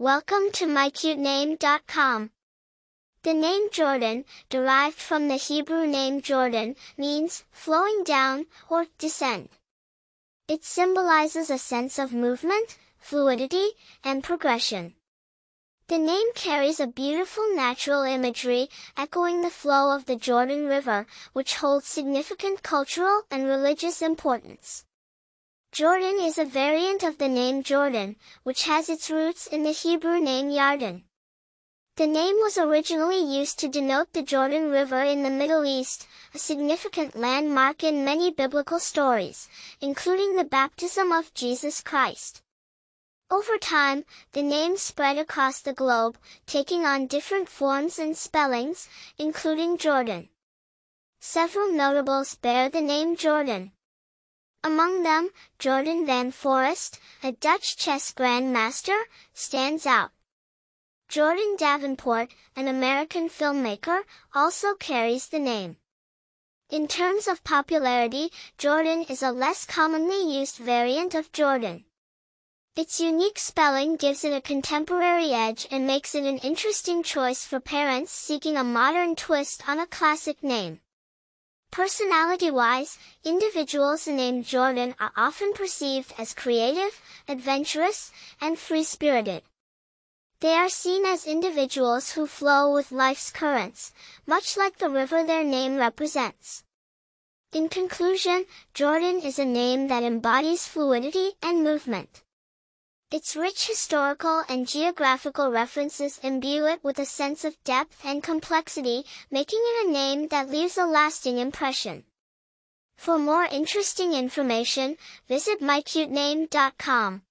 Welcome to mycutename.com. The name Jorden, derived from the Hebrew name Jordan, means flowing down or descend. It symbolizes a sense of movement, fluidity, and progression. The name carries a beautiful natural imagery, echoing the flow of the Jordan River, which holds significant cultural and religious importance. Jorden is a variant of the name Jordan, which has its roots in the Hebrew name Yarden. The name was originally used to denote the Jordan River in the Middle East, a significant landmark in many biblical stories, including the baptism of Jesus Christ. Over time, the name spread across the globe, taking on different forms and spellings, including Jorden. Several notables bear the name Jorden. Among them, Jorden van Foreest, a Dutch chess grandmaster, stands out. Jorden Davenport, an American filmmaker, also carries the name. In terms of popularity, Jorden is a less commonly used variant of Jordan. Its unique spelling gives it a contemporary edge and makes it an interesting choice for parents seeking a modern twist on a classic name. Personality-wise, individuals named Jorden are often perceived as creative, adventurous, and free-spirited. They are seen as individuals who flow with life's currents, much like the river their name represents. In conclusion, Jorden is a name that embodies fluidity and movement. Its rich historical and geographical references imbue it with a sense of depth and complexity, making it a name that leaves a lasting impression. For more interesting information, visit mycutename.com.